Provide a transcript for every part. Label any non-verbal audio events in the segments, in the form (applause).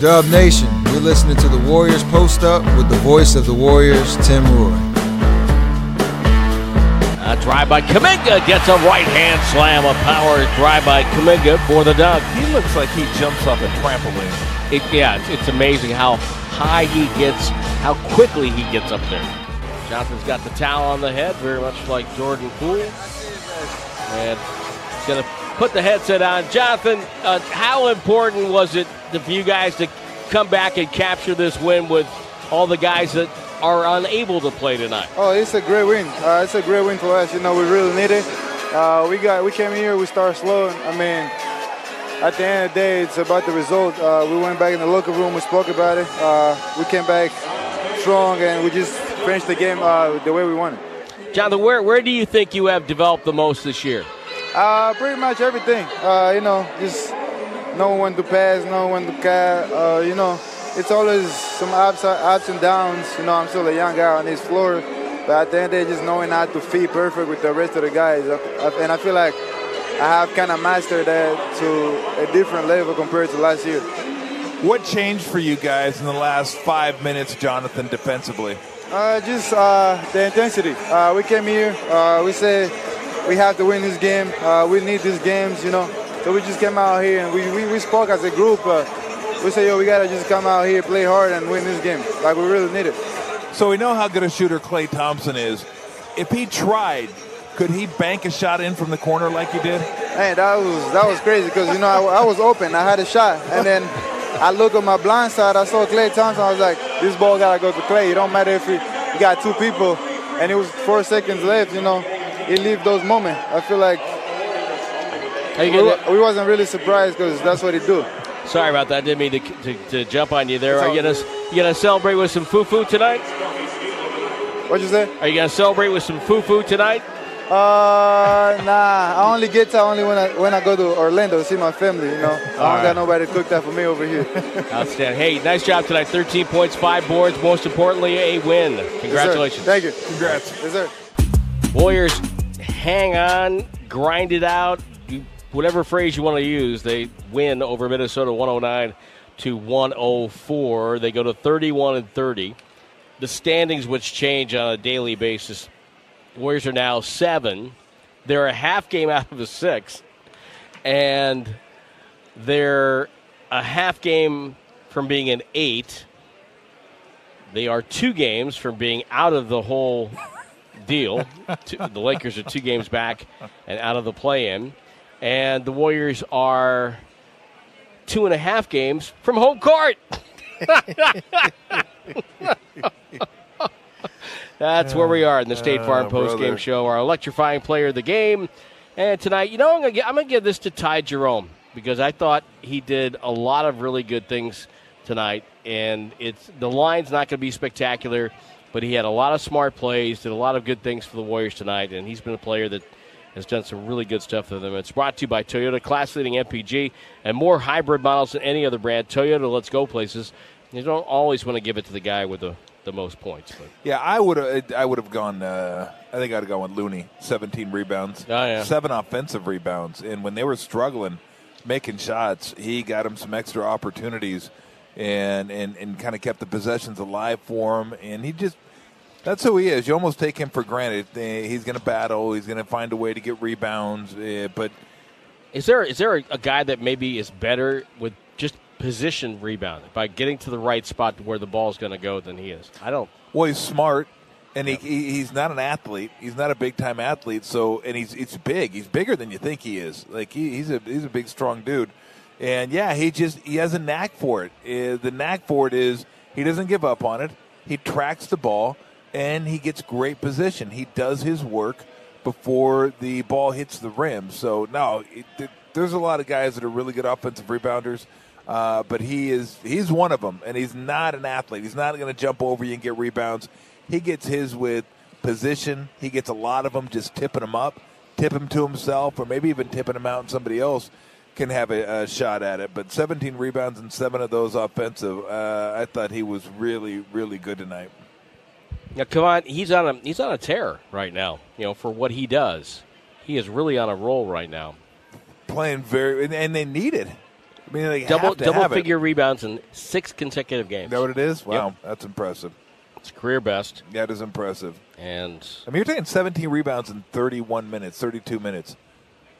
Dub Nation, you're listening to the Warriors Post Up with the voice of the Warriors, Tim Roye. A drive by Kuminga gets a right hand slam. A power drive by Kuminga for the dunk. He looks like he jumps off a trampoline. It, yeah, it's, it's amazing how high he gets, how quickly he gets up there. Jonathan's got the towel on the head, very much like Jordan Poole. And he's going to put the headset on. Jonathan, uh, how important was it for you guys to come back and capture this win with all the guys that are unable to play tonight? Oh, it's a great win. Uh, it's a great win for us. You know, we really need it. Uh, we got we came here. We started slow. I mean, at the end of the day, it's about the result. Uh, we went back in the locker room. We spoke about it. Uh, we came back strong, and we just finished the game uh, the way we wanted. Jonathan, where where do you think you have developed the most this year? Uh, pretty much everything. Uh, you know, just knowing when to pass, knowing when to cut. Uh, you know, it's always some ups, ups and downs. You know, I'm still a young guy on this floor, but at the end of the day, just knowing how to feed perfect with the rest of the guys. And I feel like I have kind of mastered that to a different level compared to last year. What changed for you guys in the last five minutes, Jonathan, defensively? Uh, just uh, the intensity. Uh, we came here. Uh, we said we have to win this game. Uh, we need these games, you know. So we just came out here and we, we, we spoke as a group. Uh, we said, yo, we got to just come out here, play hard, and win this game. Like, we really need it. So we know how good a shooter Klay Thompson is. If he tried, could he bank a shot in from the corner like he did? Hey, that was that was crazy because you know I, I, was open. I had a shot, and then I look at my blind side. I saw Klay Thompson. I was like, this ball gotta go to Klay. It don't matter if you got two people, and it was four seconds left. You know, it leave those moments. I feel like we, we, wasn't really surprised because that's what he do. Sorry about that. Didn't mean to, to, to jump on you there. Are you gonna you gonna celebrate with some fufu tonight? What'd you say? Are you gonna celebrate with some fufu tonight? Uh, nah. I only get to only when I when I go to Orlando to see my family. You know, I don't right. got nobody to cook that for me over here. (laughs) Outstanding. Hey, nice job tonight. 13 points, five boards. Most importantly, a win. Congratulations. Yes, Thank you. Congrats. Yes, sir. Warriors, hang on, grind it out. Whatever phrase you want to use, they win over Minnesota 109 to 104. They go to 31 and 30. The standings, which change on a daily basis Warriors are now seven. They're a half game out of the six, and they're a half game from being an eight. They are two games from being out of the whole deal. the Lakers are two games back and out of the play in. And the Warriors are two and a half games from home court. (laughs) That's where we are in the State Farm uh, post game show, our electrifying player of the game. And tonight, you know, I'm going to give this to Ty Jerome because I thought he did a lot of really good things tonight. And it's the line's not going to be spectacular, but he had a lot of smart plays, did a lot of good things for the Warriors tonight, and he's been a player that has done some really good stuff for them. It's brought to you by Toyota, class leading MPG, and more hybrid models than any other brand. Toyota, let's go places. You don't always want to give it to the guy with the the most points. But. Yeah, I would have. I would have gone. Uh, I think I'd have gone with Looney. Seventeen rebounds. Oh, yeah. Seven offensive rebounds, and when they were struggling making shots, he got them some extra opportunities, and and and kind of kept the possessions alive for him. And he just. That's who he is. You almost take him for granted. Eh, he's going to battle. He's going to find a way to get rebounds. Eh, but is there is there a guy that maybe is better with just position rebounding by getting to the right spot to where the ball is going to go than he is. I don't. Well, he's smart, and he, he's not an athlete. He's not a big time athlete. So, and he's it's big. He's bigger than you think he is. Like he, he's a he's a big strong dude, and yeah, he just he has a knack for it. Uh, the knack for it is he doesn't give up on it. He tracks the ball, and he gets great position. He does his work before the ball hits the rim. So no, there's a lot of guys that are really good offensive rebounders. Uh, but he is he's one of them, and he's not an athlete. He's not going to jump over you and get rebounds. He gets his with position. He gets a lot of them just tipping him up, tip him to himself, or maybe even tipping him out, and somebody else can have a, a shot at it. But 17 rebounds and seven of those offensive. Uh, I thought he was really really good tonight. Yeah, come on, he's on a he's on a tear right now. You know, for what he does, he is really on a roll right now. Playing very, and they need it. I mean, they double double figure rebounds in six consecutive games. It. That what it is? Wow, that's impressive. It's career best. That is impressive. And I mean, you're taking 17 rebounds in 31 minutes, 32 minutes.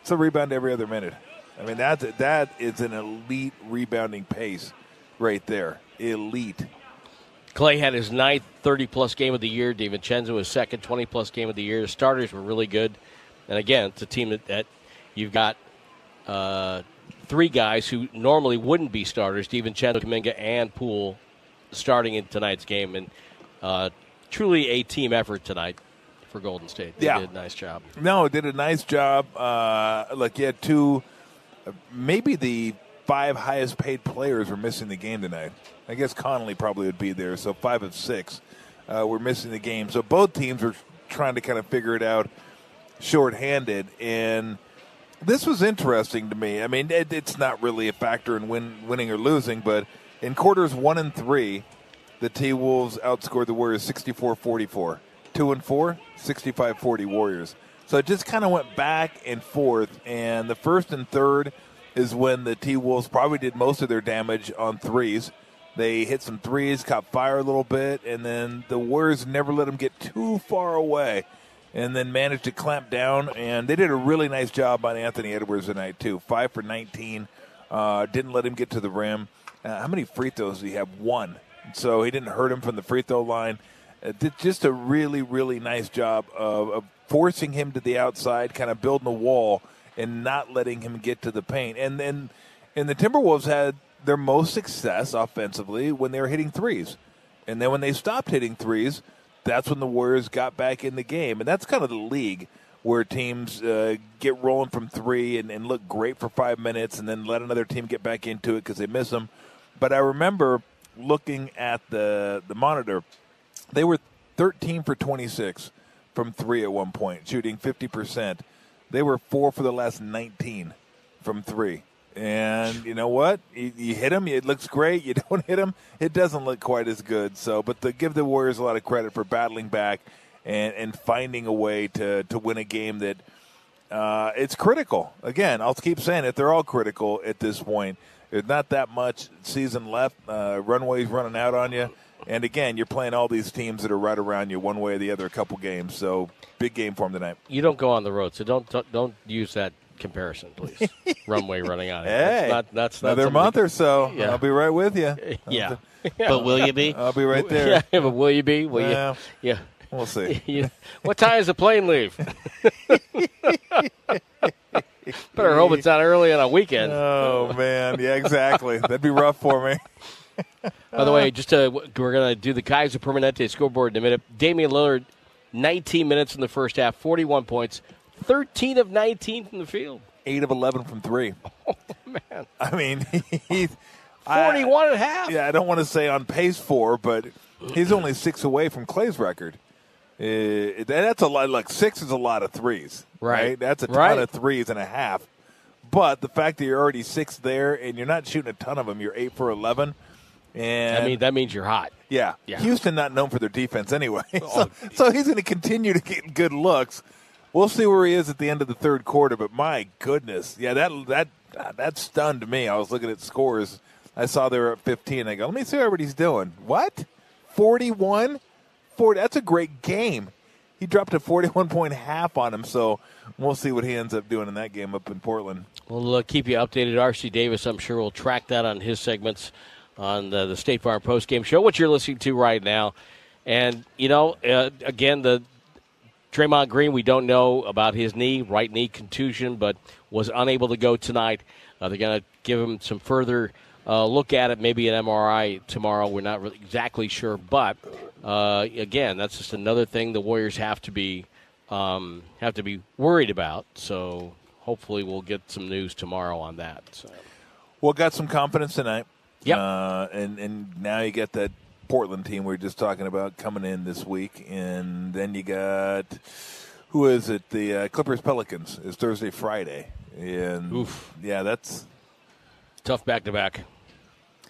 It's a rebound every other minute. I mean, that that is an elite rebounding pace right there. Elite. Klay had his ninth 30 plus game of the year. DiVincenzo his second 20 plus game of the year. The starters were really good. And again, it's a team that, that you've got uh, three guys who normally wouldn't be starters DiVincenzo, Kuminga, and Poole starting in tonight's game. And uh, truly a team effort tonight for Golden State. They Yeah. did a nice job. No, did a nice job. Uh, look, you had two, maybe the five highest paid players were missing the game tonight. I guess Conley probably would be there. So five of six uh, were missing the game. So both teams were trying to kind of figure it out shorthanded. And this was interesting to me. I mean, it, it's not really a factor in win, winning or losing, but in quarters one and three, the T Wolves outscored the Warriors 64 44. Two and four, 65 40 Warriors. So it just kind of went back and forth. And the first and third is when the T Wolves probably did most of their damage on threes. They hit some threes, caught fire a little bit, and then the Warriors never let them get too far away and then managed to clamp down. And they did a really nice job on Anthony Edwards tonight, too. Five for 19. Uh, didn't let him get to the rim. Uh, how many free throws did he have? One. So he didn't hurt him from the free throw line. Uh, did just a really, really nice job of, of forcing him to the outside, kind of building a wall and not letting him get to the paint. And then, and the Timberwolves had their most success offensively when they were hitting threes. And then when they stopped hitting threes, that's when the Warriors got back in the game. And that's kind of the league where teams uh, get rolling from three and, and look great for five minutes and then let another team get back into it because they miss them. But I remember looking at the, the monitor, they were 13 for 26 from three at one point, shooting 50%. They were four for the last 19 from three. And you know what? You, you hit them, it looks great. You (laughs) don't hit them, it doesn't look quite as good. So, but to give the Warriors a lot of credit for battling back and, and finding a way to, to win a game that uh, it's critical. Again, I'll keep saying it. They're all critical at this point. There's not that much season left. Uh, runway's running out on you. And again, you're playing all these teams that are right around you, one way or the other, a couple games. So big game for them tonight. You don't go on the road, so don't don't, don't use that comparison, please. (laughs) Runway running out. Hey, that's not, that's not another something- month or so. Yeah. I'll be right with you. (laughs) Yeah. (laughs) But will you be? I'll be right Yeah, there. but will you be? Will Well, you? Yeah. We'll see. You- what time does the plane leave? Better hope it's not early on a weekend. Oh man, yeah, exactly. That'd be rough for me. By the way, just to, we're going to do the Kaiser Permanente scoreboard in a minute. Damian Lillard, 19 minutes in the first half, 41 points, 13 of 19 from the field. Eight of eleven from three. (laughs) Oh, Man, I mean, (laughs) he's I- 41 and a half. yeah, I don't want to say on pace for, but he's only six away from Klay's record. Uh, that's a lot. Like six is a lot of threes, Right. That's a ton Right. of threes and a half. But the fact that you're already six there and you're not shooting a ton of them, you're eight for eleven. And I mean, that means you're hot. Yeah. Yeah. Houston not known for their defense anyway. (laughs) so, Oh. so he's going to continue to get good looks. We'll see where he is at the end of the third quarter, but my goodness. Yeah, that that that stunned me. I was looking at scores. I saw they were at 15. I go, "Let me see what everybody's doing." What? 41? 40. That's a great game. He dropped a 41 point half on him, so we'll see what he ends up doing in that game up in Portland. We'll uh, keep you updated. R.C. Davis, I'm sure, will track that on his segments on the, the State Farm Post Game Show, what you're listening to right now. And, you know, uh, again, the Draymond Green, we don't know about his knee, right knee contusion, but was unable to go tonight. Uh, they're going to give him some further uh, look at it, maybe an MRI tomorrow. We're not really exactly sure, but uh, again, that's just another thing the Warriors have to be um, have to be worried about. So hopefully, we'll get some news tomorrow on that. So. Well, got some confidence tonight. Yep. Uh, and and now you get that Portland team we were just talking about coming in this week, and then you got who is it? The uh, Clippers Pelicans is Thursday, Friday, and Oof. yeah, that's Tough back to back.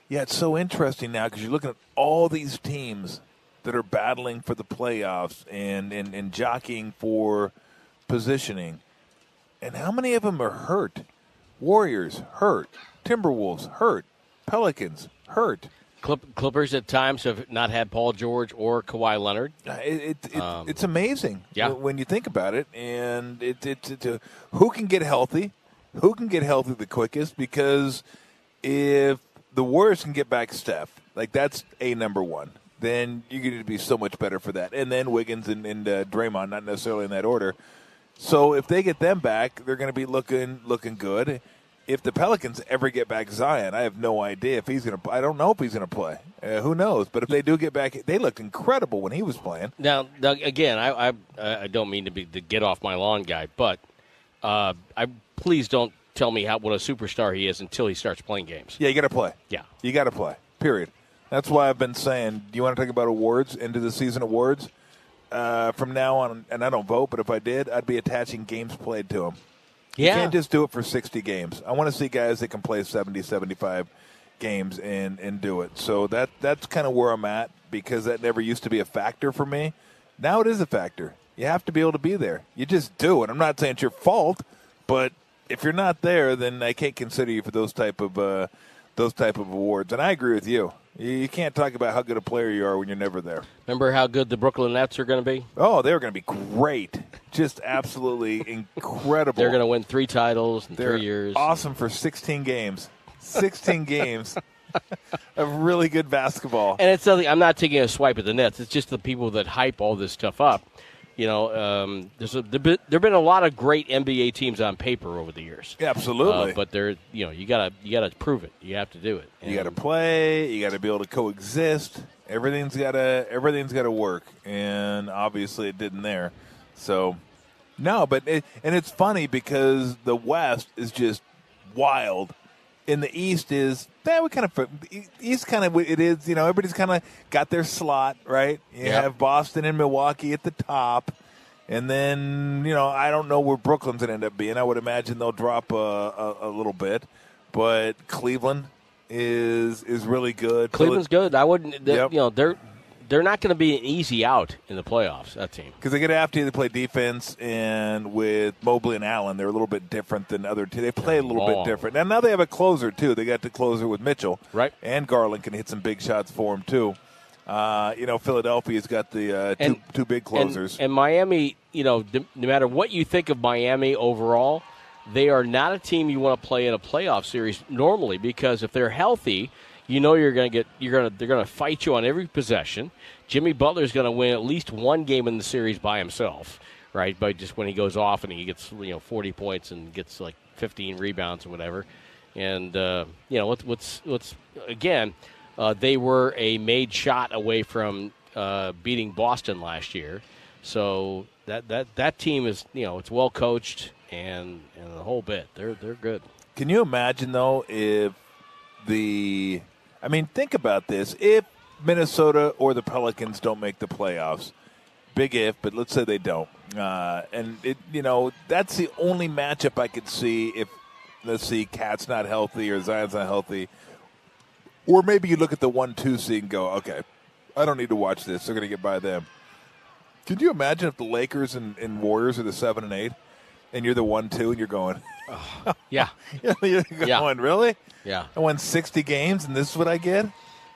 yeah, it's so interesting now because you're looking at all these teams that are battling for the playoffs and, and, and jockeying for positioning. And how many of them are hurt? Warriors hurt, Timberwolves hurt, Pelicans hurt. Clip, Clippers at times have not had Paul George or Kawhi Leonard. Uh, It, it, Um, it's amazing yeah. when- when you think about it, and it, it, it, uh, who can get healthy, who can get healthy the quickest? Because if the Warriors can get back Steph, like that's a number one, then you're going to be so much better for that. And then Wiggins and, and uh, Draymond, not necessarily in that order. So if they get them back, they're going to be looking looking good. If the Pelicans ever get back Zion, I have no idea if he's going to. I don't know if he's going to play. Uh, who knows? But if they do get back, they looked incredible when he was playing. Now, now again, I, I I don't mean to be the get off my lawn guy, but uh, I please don't tell me how what a superstar he is until he starts playing games. Yeah, you got to play. Yeah. you got to play. Period. That's why I've been saying. Do you want to talk about awards? Into the season awards. Uh, from now on, and I don't vote, but if I did, I'd be attaching games played to them. You can't just do it for 60 games. I want to see guys that can play 70, 75 games and, and do it. So that that's kind of where I'm at because that never used to be a factor for me. Now it is a factor. You have to be able to be there. You just do it. I'm not saying it's your fault, but if you're not there, then I can't consider you for those type of uh, those type of awards. And I agree with you. You you can't talk about how good a player you are when you're never there. remember how good the Brooklyn Nets are going to be? Oh, they were going to be great. Just absolutely (laughs) incredible. They're going to win three titles in They're three years. awesome for 16 games. 16 (laughs) games of really good basketball. And it's something I'm not taking a swipe at the Nets. It's just the people that hype all this stuff up. You know, um, there's a, there been there been a lot of great NBA teams on paper over the years. Absolutely. Uh, but they're you know you gotta you gotta prove it. You have to do it. you got to play. You got to be able to coexist. Everything's got to everything's got to work, and obviously it didn't there. So no, but it, and it's funny because the West is just wild, In the East is yeah, we kind of East kind of it is you know everybody's kind of got their slot right. You Yep. have Boston and Milwaukee at the top. And then, you know, I don't know where Brooklyn's going to end up being. I would imagine they'll drop a, a, a little bit. But Cleveland is is really good. Cleveland's good. I wouldn't. Yep. You know they're they're not going to be an easy out in the playoffs. That team. because they get after you. They play defense, and with Mobley and Allen, they're a little bit different than other two. They play a little long. bit different. And now they have a closer too. They got the closer with Mitchell, Right. And Garland can hit some big shots for him too. Uh, you know, Philadelphia's got the uh, two, And- two big And, closers. and Miami, you know, d- no matter what you think of Miami overall, they are not a team you want to play in a playoff series normally because if they're healthy, you know you're going to get you're going to they're going to fight you on every possession. Jimmy Butler's going to win at least one game in the series by himself, right? But just when he goes off and he gets you know 40 points and gets like 15 rebounds or whatever. And uh, you know what's what's what's again, uh, they were a made shot away from uh, beating Boston last year. So that that that team is you know it's well coached and and the whole bit. They're they're good. Can you imagine though if the I mean think about this. If Minnesota or the Pelicans don't make the playoffs big if but let's say they don't. Uh, and it you know that's the only matchup I could see if let's see Cat's not healthy or Zion's not healthy. Or maybe you look at the one two seed and go okay I don't need to watch this. They're going to get by them. Could you imagine if the Lakers and, and Warriors are the seven and eight and you're the one two and you're going Yeah, (laughs) you're going Yeah. really yeah. I won 60 games, and this is what I get.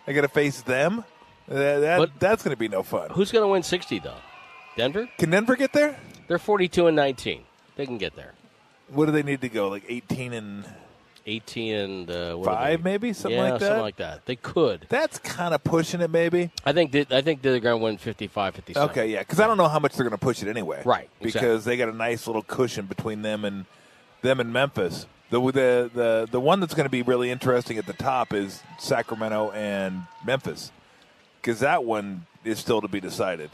I got to face them. That, that- that's going to be no fun. Who's going to win sixty though? Denver. Can Denver get there? They're forty-two and nineteen. They can get there. What do they need to go? Like 18 and Eighteen and uh, what five, maybe something yeah, like that. something like that. They could. That's kind of pushing it, maybe. I think that, I think they're going to win 55, 57. Okay, yeah, because I don't know how much they're going to push it anyway. Right, Because exactly. they got a nice little cushion between them and them and Memphis. The the the the one that's going to be really interesting at the top is Sacramento and Memphis, because that one is still to be decided.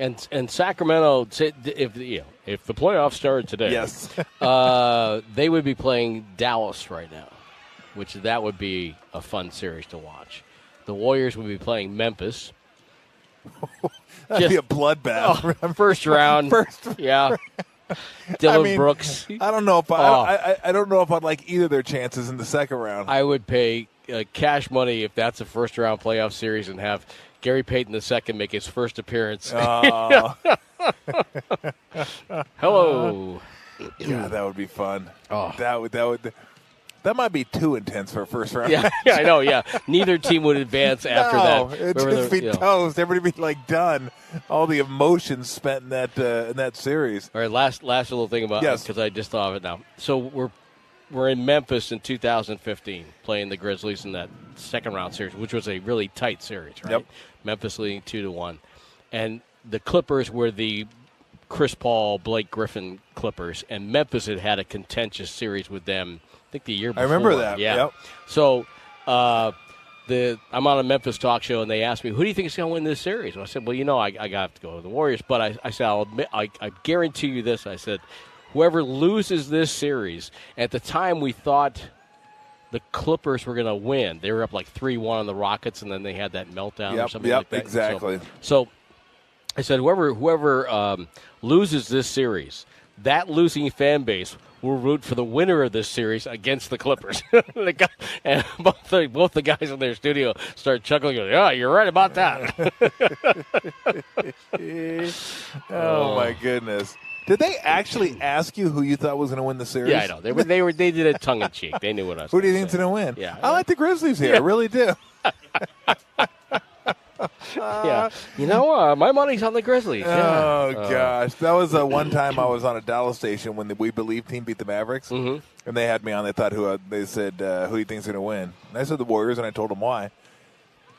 And and Sacramento, if you know, if the playoffs started today, Yes. (laughs) uh, they would be playing Dallas right now, which that would be a fun series to watch. The Warriors would be playing Memphis. (laughs) That'd be a bloodbath. Oh, first round, (laughs) First yeah. (laughs) Dillon I mean, Brooks. I don't know if I, Oh. I, I don't know if I'd like either of their chances in the second round. I would pay uh, cash money if that's a first round playoff series and have Gary Payton II make his first appearance. Oh, (laughs) Hello. (laughs) yeah, that would be fun. Oh. That would that would That might be too intense for a first round. Yeah, (laughs) yeah, I know. Yeah, neither team would advance after no, that. it'd just be you know. toast. Everybody be like done. All the emotions spent in that uh, in that series. All right, last last little thing about Yes. because I just thought of it now. So we're we're in Memphis in 2015 playing the Grizzlies in that second round series, which was a really tight series, right? Yep. Memphis leading two to one, and the Clippers were the Chris Paul, Blake Griffin Clippers, and Memphis had had a contentious series with them. I think the year before. I remember that, Yeah. yep. So. Uh, the I'm on a Memphis talk show and they asked me who do you think is going to win this series. Well, I said, well, you know, I, I got to go with the Warriors, but I, I said I'll admit, I, I guarantee you this. I said, whoever loses this series, at the time we thought the Clippers were going to win. They were up like three one on the Rockets, and then they had that meltdown or something yep, like that. exactly. So, so I said, whoever whoever um, loses this series, that losing fan base will root for the winner of this series against the Clippers. (laughs) the guy, and both the, both the guys in their studio start chuckling. Going, yeah, you're right about that. (laughs) Oh, my goodness! Did they actually ask you who you thought was going to win the series? yeah, I know. They were they were they did it tongue in cheek. They knew what I was. Who do you think's going to win? Yeah. I like the Grizzlies here. I really do. (laughs) Yeah, you know, uh, my money's on the Grizzlies. Oh Uh, gosh, that was uh, one time I was on a Dallas station when the We Believe team beat the Mavericks, Mhm. and they had me on. They thought who uh, they said uh, who do you think's going to win? And I said the Warriors, and I told them why,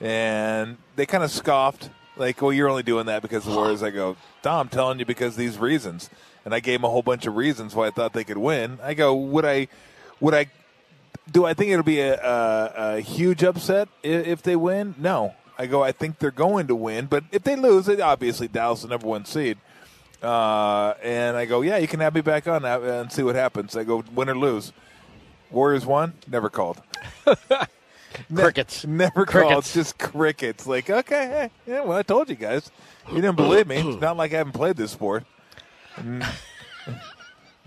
and they kind of scoffed, like, "Well, you're only doing that because the Warriors." I go, "Tom, I'm telling you because these reasons," and I gave them a whole bunch of reasons why I thought they could win. I go, "Would I? Would I?" Do I think it'll be a, a, a huge upset if, if they win? No. I go, I think they're going to win, but if they lose, it obviously Dallas is the number one seed. Uh, and I go, yeah, you can have me back on that and see what happens. I go, win or lose. Warriors won, never called. (laughs) Ne- Crickets. never called, just crickets. Like, okay, hey, yeah, well, I told you guys. You didn't believe me. It's not like I haven't played this sport. (laughs)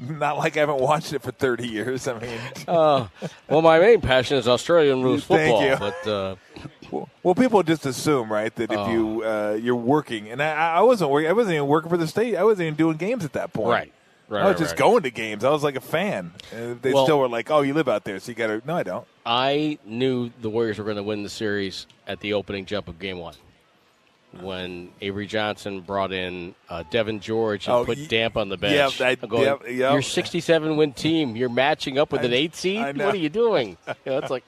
Not like I haven't watched it for 30 years. I mean, Uh, well, my main passion is Australian rules Thank football, you. but uh, Well, well, people just assume, right, that if Oh. you uh, you're working, and I, I wasn't working. I wasn't even working for the state. I wasn't even doing games at that point. right, right. I was right, just right. going to games. I was like a fan. And they Well- still were like, "Oh, you live out there, so you got to." No, I don't. I knew the Warriors were going to win the series at the opening jump of Game One, when Avery Johnson brought in uh, Devean George and Oh, put Damp on the bench. yeah, I- I'm going, yep, yep. Your 67 win team, you're matching up with an eight seed. What are you doing? (laughs) You know, it's like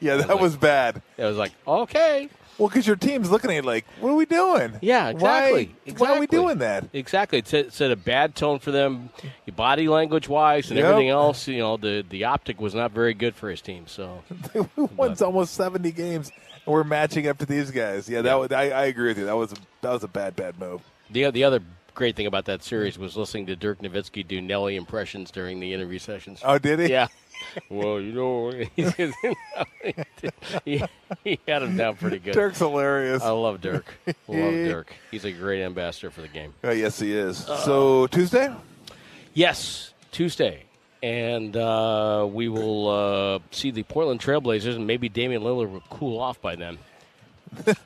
Yeah, that like- was bad. it was like okay, Well, because your team's looking at you like, "What are we doing?" yeah, exactly. Why, why are we doing that? Exactly. It set, set a bad tone for them, body language wise, and Yep. everything else. You know, the the optic was not very good for his team. So (laughs) we won almost seventy games, and we're matching up to these guys. Yeah, that was. I, I agree with you. That was a, that was a bad, bad move. the the other great thing about that series was listening to Dirk Nowitzki do Nelly impressions during the interview sessions. Oh, did he? Yeah. Well, you know, (laughs) (laughs) he, he had him down pretty good. Dirk's hilarious. I love Dirk. (laughs) Love Dirk. He's a great ambassador for the game. Oh, yes, he is. Uh, so Tuesday. Yes, Tuesday. And uh, we will uh, see the Portland Trailblazers, and maybe Damian Lillard will cool off by then.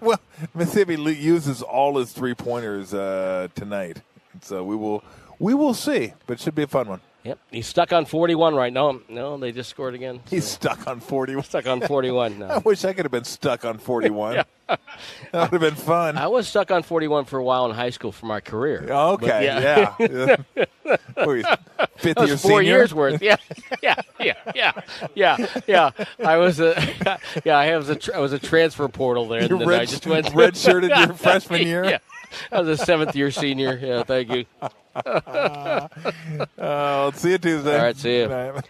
Well, Mississippi uses all his three pointers uh, tonight, so we will we will see. But it should be a fun one. Yep, he's stuck on 41 right now. No, they just scored again. (laughs) He's stuck on forty. stuck on 41 (laughs) I wish I could have been stuck on forty-one. (laughs) that would have been fun. I was stuck on 41 for a while in high school for my career. Okay, yeah. yeah. Were you, fifth That year was four senior? years worth. Yeah, yeah, yeah, yeah, yeah, yeah. I was a, yeah, I was a, tr- I was a transfer portal there, You and then red, I just went redshirted your freshman year. Yeah, (laughs) I was a seventh year senior. Yeah, thank you. (laughs) Uh, let's see you Tuesday. All right, see night.